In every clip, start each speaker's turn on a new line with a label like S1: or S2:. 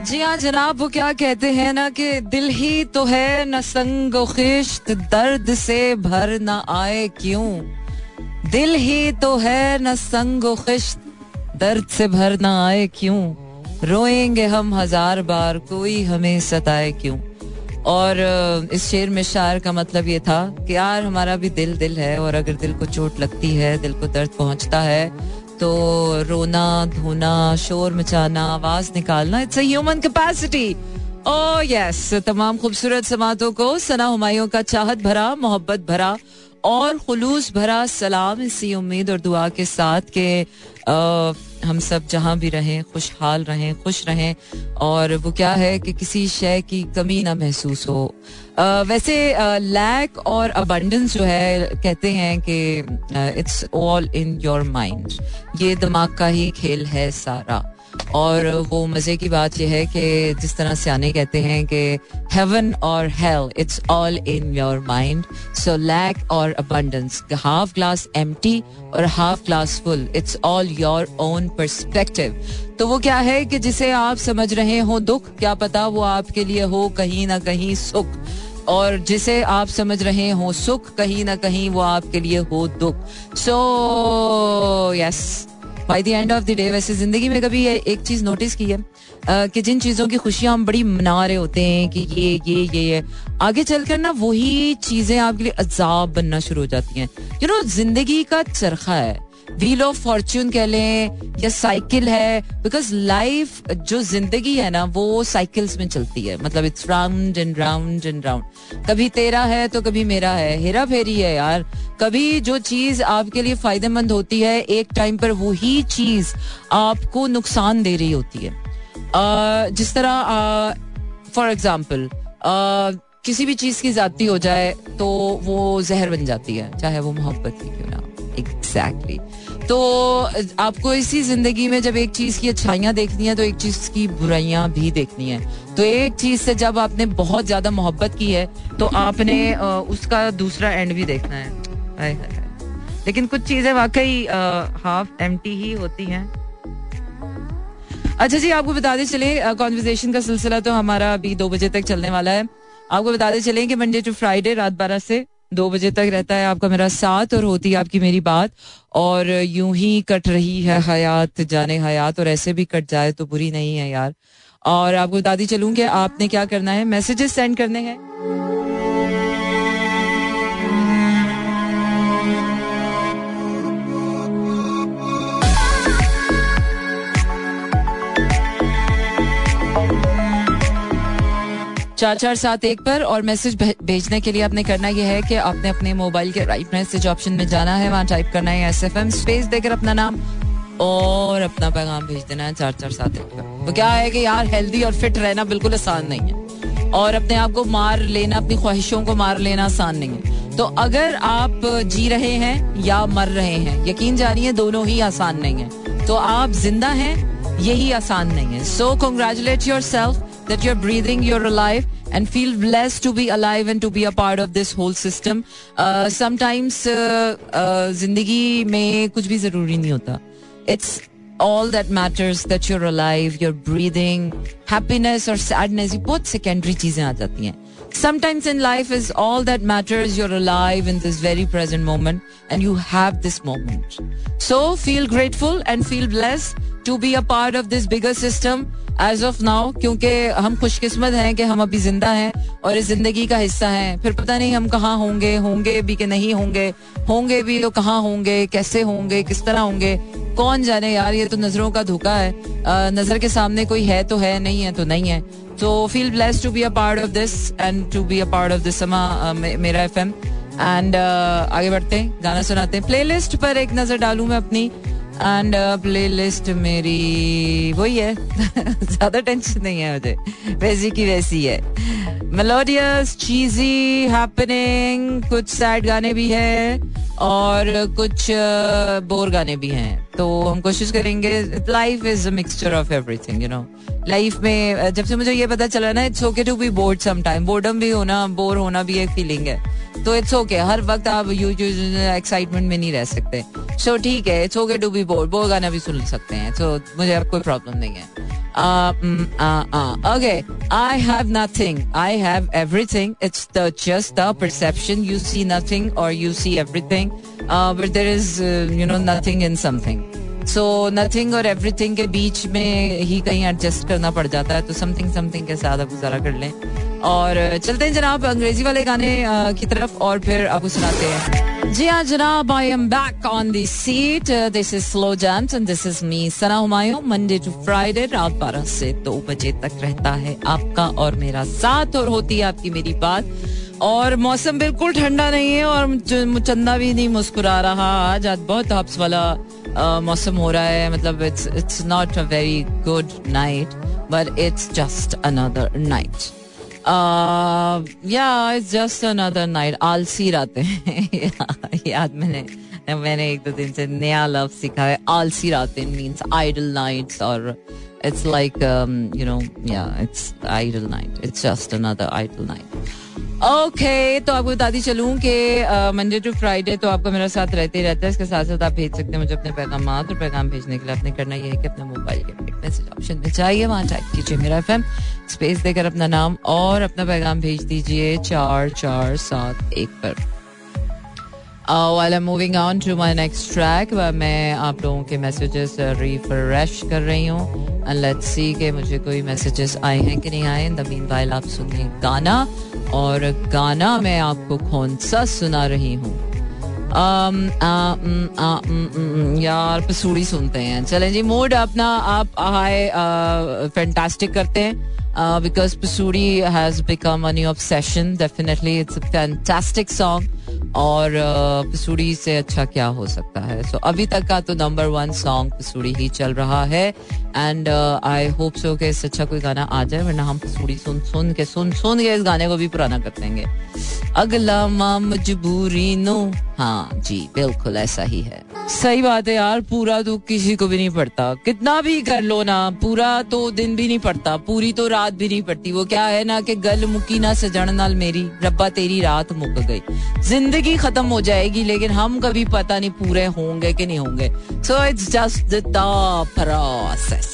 S1: जी हाँ जनाब, वो क्या कहते हैं ना कि दिल ही तो है न संग खिश्त दर्द से भर न आए क्यों? दिल ही तो है न संग खिश्त दर्द से भर न आए क्यों? रोएँगे हम हज़ार बार, कोई हमें सताए क्यों? और इस शेर में शायर का मतलब ये था कि यार हमारा भी दिल दिल है और अगर दिल को चोट लगती है, दिल को दर्द पहुँचता है तो रोना, धोना, शोर मचाना, आवाज़ निकालना it's human capacity oh yes तमाम खूबसूरत समातों को सना हमायों का चाहत भरा, मोहब्बत भरा और खुलूस भरा सलाम इसी उम्मीद और दुआ के साथ के हम सब जहाँ भी रहें खुशहाल रहें खुश रहें और वो क्या है कि किसी शय की कमी ना महसूस हो। uh, वैसे लैक और अबंडेंस जो है कहते हैं कि it's all in your mind ये दिमाग का ही खेल है सारा। और वो मज़े की बात यह है कि जिस तरह सियाने कहते हैं कि हेवन और hell it's all in your mind so lack और अबंडेंस हाफ़ ग्लास एम और half glass full it's all your own perspective तो वो क्या है कि जिसे आप समझ रहे हो दुख क्या पता वो आपके लिए हो कहीं ना कहीं सुख। और जिसे आप समझ रहे हो सुख कहीं ना कहीं वो आपके लिए हो दुख। So so, yes yes, by the end of the day वैसे ज़िंदगी में कभी एक चीज़ नोटिस की है कि जिन चीज़ों की खुशियाँ हम बड़ी मना रहे होते हैं कि ये ये ये ये, आगे चलकर ना वही चीज़ें आपके लिए अजाब बनना शुरू हो जाती हैं। यू नो ज़िंदगी का चरखा है। व्हील ऑफ़ फॉर्च्यून कह लें या साइकिल है बिकॉज़ लाइफ जो ज़िंदगी है ना वो साइकिल्स में चलती है। मतलब it's round and round and round कभी तेरा है तो कभी मेरा है। हेरा फेरी है यार। कभी जो चीज़ आपके लिए फ़ायदेमंद होती है एक टाइम पर वही चीज़ आपको नुकसान दे रही होती है। uh, जिस तरह फॉर एग्ज़ाम्पल किसी भी चीज़ की जाती हो जाए तो वो जहर बन जाती है चाहे वो मोहब्बत की क्यों ना एग्जैक्टली exactly. तो आपको इसी ज़िंदगी में जब एक चीज़ की अच्छाइयाँ देखनी है तो एक चीज़ की बुराइयाँ भी देखनी है। तो एक चीज़ से जब आपने बहुत ज़्यादा मोहब्बत की है तो आपने उसका दूसरा एंड भी देखना है। लेकिन कुछ चीज़ें वाकई हाफ़ एम ही होती हैं। अच्छा जी, आपको बताते चले कॉन्वर्जेशन का सिलसिला तो हमारा अभी दो बजे तक चलने वाला है। आपको बताते चले कि मंडे टू फ्राइडे रात बारह से दो बजे तक रहता है आपका मेरा साथ और होती है आपकी मेरी बात, और यूँ ही कट रही है हयात, जाने हयात, और ऐसे भी कट जाए तो बुरी नहीं है यार। और आपको बताती चलूँ कि आपने क्या करना है? मैसेजेस सेंड करने हैं। चार चार सात एक पर और मैसेज भेजने के लिए आपने करना यह है कि आपने अपने मोबाइल के राइट मैसेज ऑप्शन में जाना है, वहाँ टाइप करना है एस एफ़ एम स्पेस देकर अपना नाम और अपना पैगाम भेज देना है चार चार सात एक पर। तो क्या है कि यार हेल्दी और फिट रहना बिल्कुल आसान नहीं है। और अपने आप को मार लेना, अपनी ख्वाहिशों को मार लेना आसान नहीं है। तो अगर आप जी रहे हैं या मर रहे हैं, यकीन जानिए दोनों ही आसान नहीं है। तो आप ज़िंदा हैं, यही आसान नहीं है। So congratulate yourself that you're breathing, you're alive, and feel blessed to be alive and to be a part of this whole system. Uh, sometimes uh, uh, जिंदगी में कुछ भी जरूरी नहीं होता. It's all that matters that you're alive, you're breathing. Happiness or sadness, ये बहुत secondary चीजें आ जाती हैं. Sometimes in life is all that matters. You're alive in this very present moment and you have this moment. So feel grateful and feel blessed to be a part of this bigger system as of now क्योंकि हम खुशकिस्मत हैं कि हम अभी ज़िंदा हैं और इस ज़िंदगी का हिस्सा हैं फिर पता नहीं हम कहाँ होंगे होंगे भी कि नहीं होंगे होंगे भी तो कहाँ होंगे कैसे होंगे किस तरह होंगे कौन जाने यार ये तो नज़रों का धोखा है नज़र के सामने कोई है तो है नहीं है तो नहीं है तो feel bless to be a part of this and to be a part of this समा मेरा एफ़ एंड आगे बढ़ते हैं, गाना सुनाते हैं। प्लेलिस्ट पर एक नज़र डालू मैं अपनी। एंड प्ले लिस्ट मेरी। वही है। ज़्यादा टेंशन नहीं है मुझे। वैसी की वैसी है। मेलोडियस चीजी हैपनिंग कुछ सैड गाने भी है और कुछ बोर गाने भी हैं। तो हम कोशिश करेंगे। Life is a mixture of everything you know life में, जब से मुझे ये पता चला ना it's okay to be bored some time boredom भी होना बोर होना भी एक फीलिंग है। तो इट्स ओके हर वक्त आप एक्साइटमेंट में नहीं रह सकते। सो ठीक है it's okay to be bore वो गाना भी सुन सकते हैं। तो मुझे अब कोई प्रॉब्लम नहीं है। Just the you see nothing और you see everything in something so nothing और एवरीथिंग के बीच में ही कहीं एडजस्ट करना पड़ जाता है। तो समथिंग समथिंग के साथ गुजारा कर लें। और चलते हैं जनाब अंग्रेज़ी वाले गाने की तरफ़ और फिर आपको सुनाते हैं। जी हाँ जनाब I am back on the seat this is Slow Jams and this is me Sana Humayun Monday to Friday रात बारह से दो बजे तक रहता है आपका और मेरा साथ और होती है आपकी मेरी बात। और मौसम बिल्कुल ठंडा नहीं है और चंदा भी नहीं मुस्कुरा रहा। आज आज बहुत हब्स वाला मौसम हो रहा है। मतलब it's it's not a very good night but it's just another night या इट्स जस्ट अनदर नाइट आलसी रातें याद मैंने मैंने एक दो दिन से नया लव सीखा है। आलसी रातें मींस आइडल नाइट्स और इट्स लाइक यू नो या it's idle night it's just another idle night okay तो आपको बताती चलूँ कि मंडे टू फ्राइडे तो आपको मेरा साथ रहते ही रहता है। इसके साथ साथ आप भेज सकते हैं मुझे अपने पैगाम और पैगाम भेजने के लिए आपने करना यह है कि अपने मोबाइल के मैसेज ऑप्शन में चाहिए वहाँ टाइप कीजिए मेरा एफ़ स्पेस देकर अपना नाम और अपना पैगाम भेज दीजिए चार चार, सात, एक पर। Moving on to my next track मैं आप लोगों के मैसेजेस रिफ्रेश कर रही हूँ। एंड लेट्स सी कि मुझे कोई मैसेजेस आए हैं कि नहीं आए। इन द मीन वाइल आप सुनिए गाना। और गाना मैं आपको कौन सा सुना रही हूँ। यार, पसूड़ी सुनते हैं। चलें जी मूड अपना आप हाय फैंटास्टिक करते हैं। Because Pasoori has become a new obsession definitely it's a fantastic song और पसूड़ी से अच्छा क्या हो सकता है? सो so, अभी तक का तो नंबर वन सॉन्ग पसूड़ी ही चल रहा है। एंड आई होप सो कि इससे अच्छा कोई गाना आ जाए वरना हम पसूड़ी सुन सुन के सुन सुन के इस गाने को भी पुराना कर देंगे। अगला मजबूरी नो। हाँ जी बिल्कुल ऐसा ही है। सही बात है यार, पूरा तो किसी को भी नहीं पड़ता। कितना भी कर लो ना, पूरा तो दिन भी नहीं पड़ता, पूरी तो रात भी नहीं पड़ती। वो क्या है ना कि गल मुकी ना सजन नाल मेरी, रब्बा तेरी रात मुक गई। ज़िंदगी खत्म हो जाएगी, लेकिन हम कभी पता नहीं पूरे होंगे कि नहीं होंगे। So it's just process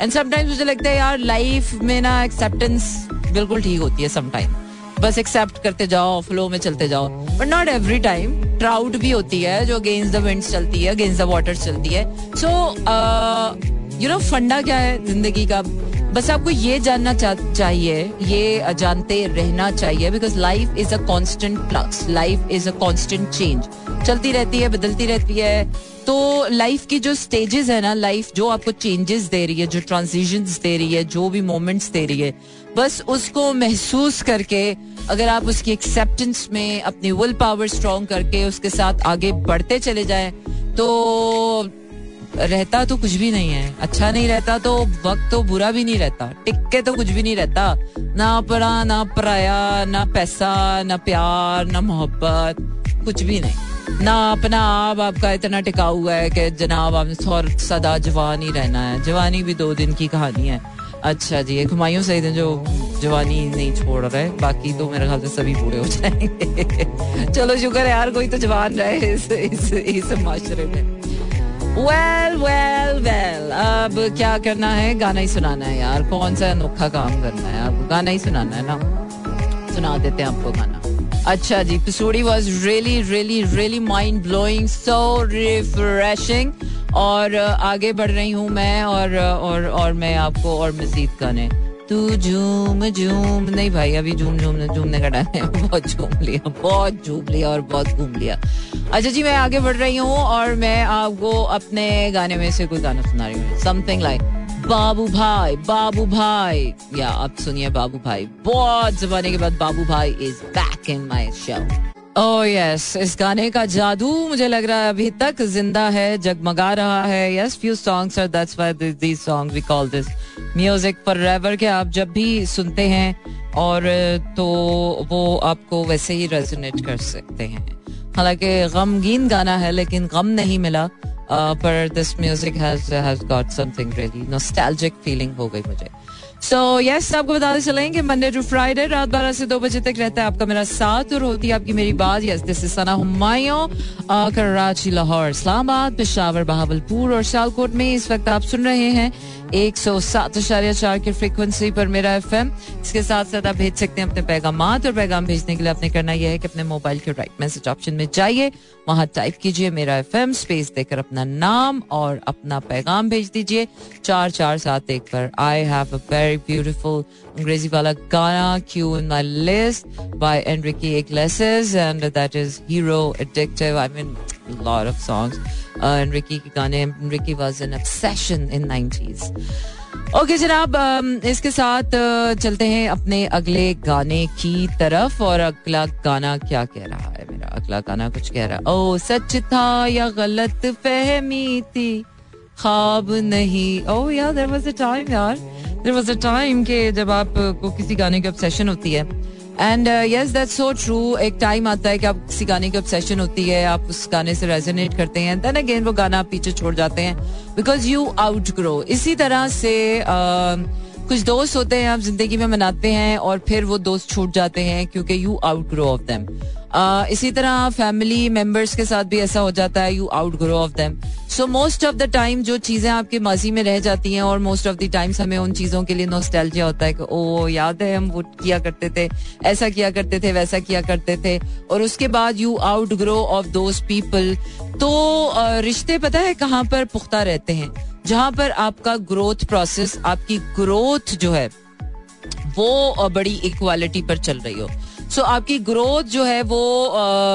S1: and sometimes मुझे लगता है यार लाइफ में ना एक्सेप्टेंस बिल्कुल ठीक होती है समटाइम बस एक्सेप्ट करते जाओ फ्लो में चलते जाओ। बट नॉट एवरी टाइम ट्राउट भी होती है जो अगेंस्ट द चलती है अगेंस्ट द वाटर चलती है। सो यू नो फंडा क्या है ज़िंदगी का? बस आपको ये जानना चा, चाहिए ये जानते रहना चाहिए because life is a constant plus life is a constant change चलती रहती है बदलती रहती है। तो लाइफ की जो स्टेजेस है ना लाइफ जो आपको चेंजेस दे रही है जो ट्रांजिशन दे रही है जो भी मोमेंट्स दे रही है बस उसको महसूस करके, अगर आप उसकी एक्सेप्टेंस में अपनी विल पावर स्ट्रॉन्ग करके उसके साथ आगे बढ़ते चले जाए तो रहता तो कुछ भी नहीं है। अच्छा नहीं रहता तो वक्त तो बुरा भी नहीं रहता। टिक्के तो कुछ भी नहीं रहता। ना पढ़ा, ना पराया ना पैसा, ना प्यार, ना मोहब्बत, कुछ भी नहीं। ना अपना आप, आपका इतना टिका हुआ है कि जनाब आपने सदा जवान ही रहना है। जवानी भी दो दिन की कहानी है। अच्छा जी हुमायूं सही जो जवानी नहीं छोड़ रहे, बाकी तो मेरे ख्याल से सभी बूढ़े हो जाएँगे। चलो, शुक्र है यार, कोई तो जवान रहे इस इस इस माशरे में। वेल वेल वेल अब क्या करना है? गाना ही सुनाना है यार, कौन सा अनोखा काम करना है? आपको गाना ही सुनाना है ना? सुना देते हैं आपको गाना। अच्छा जी Pasoori was really really really mind blowing so refreshing और आगे बढ़ रही हूँ मैं और और और मैं आपको और मजीद गाने। तू झूम झूम, नहीं भाई, अभी झूम झूम, झूमने का टाइम बहुत झूम लिया, बहुत झूम लिया और बहुत घूम लिया। अच्छा जी, मैं आगे बढ़ रही हूँ और मैं आपको अपने गाने में से कोई गाना सुना रही हूँ। समथिंग लाइक बाबू भाई बाबू भाई। या आप सुनिए बाबू भाई। बहुत जमाने के बाद Babu Bhai is back in my show oh yes इस गाने का जादू मुझे लग रहा है अभी तक ज़िंदा है, जगमगा रहा है। Yes few songs are that's why these songs we call this music forever के आप जब भी सुनते हैं और तो वो आपको वैसे ही रेजोनेट कर सकते हैं। हालाँकि गमगीन गाना है, लेकिन गम नहीं मिला। पर this music has has got something really nostalgic feeling हो गई मुझे। सो यस आपको बताते चलेंगे मंडे टू फ्राइडे रात बारह से दो बजे तक रहता है आपका मेरा साथ और होती है आपकी मेरी बात। Yes this is Sana Humayun Karachi Lahore Islamabad Peshawar Bahawalpur और सियालकोट में इस वक्त आप सुन रहे हैं एक सौ सात अशारिया चार की फ्रिक्वेंसी पर मेरा एफ़ एम इसके साथ साथ आप भेज सकते हैं अपने पैगाम और पैगाम भेजने के लिए आपने करना यह है कि अपने मोबाइल के राइट मैसेज ऑप्शन में जाइए, वहाँ टाइप कीजिए मेरा एफ़ एम स्पेस देकर अपना नाम और अपना पैगाम भेज दीजिए। चार चार सात एक पर I have a very beautiful अंग्रेज़ी वाला गाना queue in my list by Enrique Iglesias and that is Hero addictive I mean lot of songs Enrique के गाने Enrique was an obsession in 90s okay जनाब इसके साथ चलते हैं अपने अगले गाने की तरफ़ और अगला गाना क्या कह रहा है मेरा अगला गाना कुछ कह रहा है ओ सच था या गलत फहमी थी ख्वाब नहीं ओ यार देयर वाज अ टाइम यार वाज अ टाइम के जब आप को किसी गाने की ऑब्सेशन होती है। And yes that's so true एक टाइम आता है कि आप किसी गाने की ऑब्सेशन होती है आप उस गाने से रेजोनेट करते हैं देन अगेन वो गाना आप पीछे छोड़ जाते हैं बिकॉज़ यू आउट ग्रो इसी तरह से uh, कुछ दोस्त होते हैं, आप ज़िंदगी में मनाते हैं और फिर वो दोस्त छूट जाते हैं क्योंकि you outgrow of them इसी तरह फैमिली मेंबर्स के साथ भी ऐसा हो जाता है you outgrow of them so most of the time जो चीज़ें आपके माजी में रह जाती हैं और मोस्ट ऑफ़ द टाइम्स हमें उन चीज़ों के लिए नोस्टैल्जिया होता है कि ओ याद है हम वो किया करते थे, ऐसा किया करते थे, वैसा किया करते थे। और उसके बाद you outgrow of those people तो रिश्ते पता है कहाँ पर पुख्ता रहते हैं? जहाँ पर आपका ग्रोथ प्रोसेस आपकी ग्रोथ जो है वो बड़ी इक्वालिटी पर चल रही हो। सो so, आपकी ग्रोथ जो है वो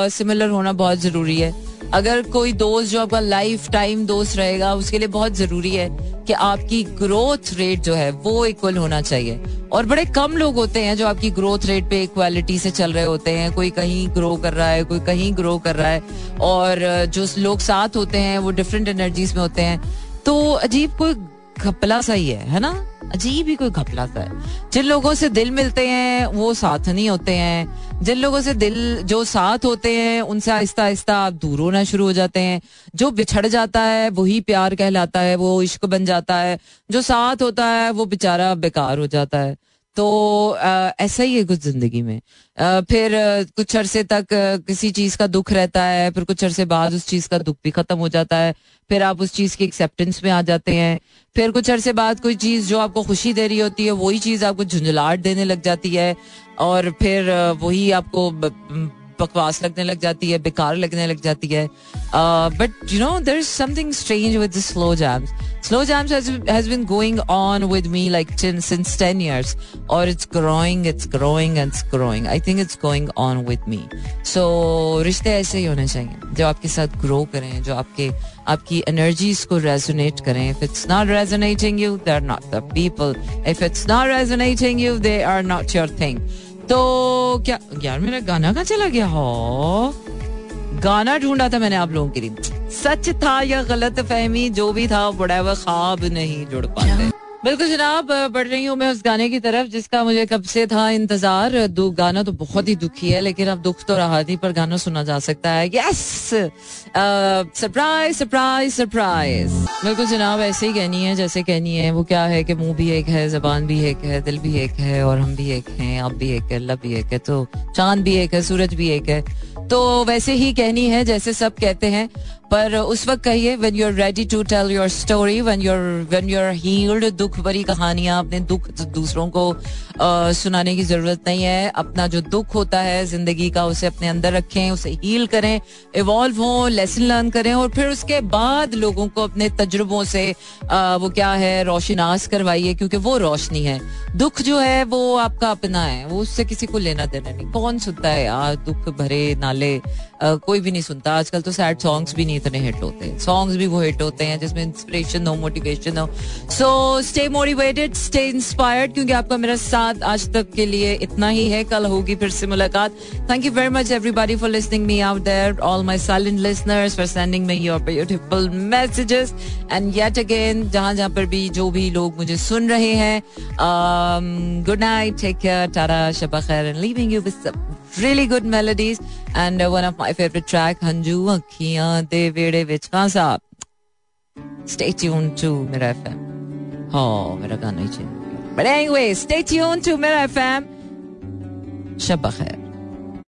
S1: सिमिलर होना बहुत ज़रूरी है। अगर कोई दोस्त जो आपका लाइफ टाइम दोस्त रहेगा उसके लिए बहुत ज़रूरी है कि आपकी ग्रोथ रेट जो है वो इक्वल होना चाहिए। और बड़े कम लोग होते हैं जो आपकी ग्रोथ रेट पे इक्वालिटी से चल रहे होते हैं। कोई कहीं ग्रो कर रहा है कोई कहीं ग्रो कर रहा है। और जो लोग साथ होते हैं वो डिफरेंट एनर्जीज में होते हैं। तो अजीब कोई घपला सा ही है है ना? अजीब ही कोई घपला सा है। जिन लोगों से दिल मिलते हैं, वो साथ नहीं होते हैं। जिन लोगों से दिल, जो साथ होते हैं, उनसे आहिस्ता आहिस्ता आप दूर होना शुरू हो जाते हैं। जो बिछड़ जाता है, वही प्यार कहलाता है, वो इश्क बन जाता है। जो साथ होता है, वो बेचारा बेकार हो जाता है। तो ऐसा ही है कुछ ज़िंदगी में। फिर कुछ अरसे तक किसी चीज़ का दुख रहता है, फिर कुछ अरसे बाद उस चीज़ का दुख भी खत्म हो जाता है, फिर आप उस चीज़ की एक्सेप्टेंस में आ जाते हैं, फिर कुछ अरसे बाद कोई चीज़ जो आपको खुशी दे रही होती है, वही चीज़ आपको झुंझुलाट देने लग जाती है, और फिर वही आपको बकवास लगने लग जाती है, बेकार लगने लग जाती है। But you know there is something strange with Slow Jams Slow Jams has been going on with me like since 10 years. और it's growing it's growing and it's growing I think it's going on with me so रिश्ते ऐसे ही होने चाहिए, जो आपके साथ grow करें, जो आपके, आपकी एनर्जीज को रेजोनेट करें. If it's not resonating you they are not the people if it's not resonating you they are not your thing तो क्या यार मेरा गाना कहाँ चला गया हो? गाना ढूंढा था मैंने आप लोगों के लिए। सच था या गलत फहमी, जो भी था बड़ा वह ख्वाब नहीं जुड़ पाते। बिल्कुल जनाब बढ़ रही हूँ मैं उस गाने की तरफ़ जिसका मुझे कब से था इंतज़ार। गाना तो बहुत ही दुखी है, लेकिन अब दुख तो रहा नहीं, पर गाना सुना जा सकता है। यस सरप्राइज़ सरप्राइज़ सरप्राइज़ बिल्कुल जनाब, ऐसे ही कहनी है, जैसे कहनी है। वो क्या है कि मुँह भी एक है, जबान भी एक है, दिल भी एक है, और हम भी एक हैं, आप भी एक है अल्लाह भी एक है तो चाँद भी एक है, सूरज भी एक है। तो वैसे ही कहनी है, जैसे सब कहते हैं। पर उस वक्त कहिए when you are ready to tell your story when your when you are healed दुख भरी कहानियाँ अपने दुख दूसरों को आ, सुनाने की ज़रूरत नहीं है। अपना जो दुख होता है ज़िंदगी का उसे अपने अंदर रखें उसे हील करें इवॉल्व हो लेसन लर्न करें और फिर उसके बाद लोगों को अपने तजुर्बों से आ, वो क्या है रोशनास करवाइए क्योंकि वो रोशनी है। दुख जो है वो आपका अपना है वो उससे किसी को लेना देना नहीं। कौन सुनता है यार दुख भरे नाले कोई भी नहीं सुनता। आजकल तो सैड सॉन्ग्स भी नहीं इतने हिट होते। सॉन्ग्स भी वो हिट होते हैं, जिसमें इंस्पिरेशन हो मोटिवेशन हो। So stay motivated stay inspired क्योंकि आपका मेरा साथ आज तक के लिए इतना ही है। कल होगी फिर से मुलाकात। Thank you very much everybody for listening me out there all my silent listeners for sending me your beautiful messages and yet again जहाँ जहाँ पर भी जो भी लोग मुझे सुन रहे हैं good night take care tata Shaba खैर and leaving you with really good melodies and uh, one of my favorite track hanju akhiyan de vede vich kansa stay tuned to mera fm oh gana hi but anyway stay tuned to mera fm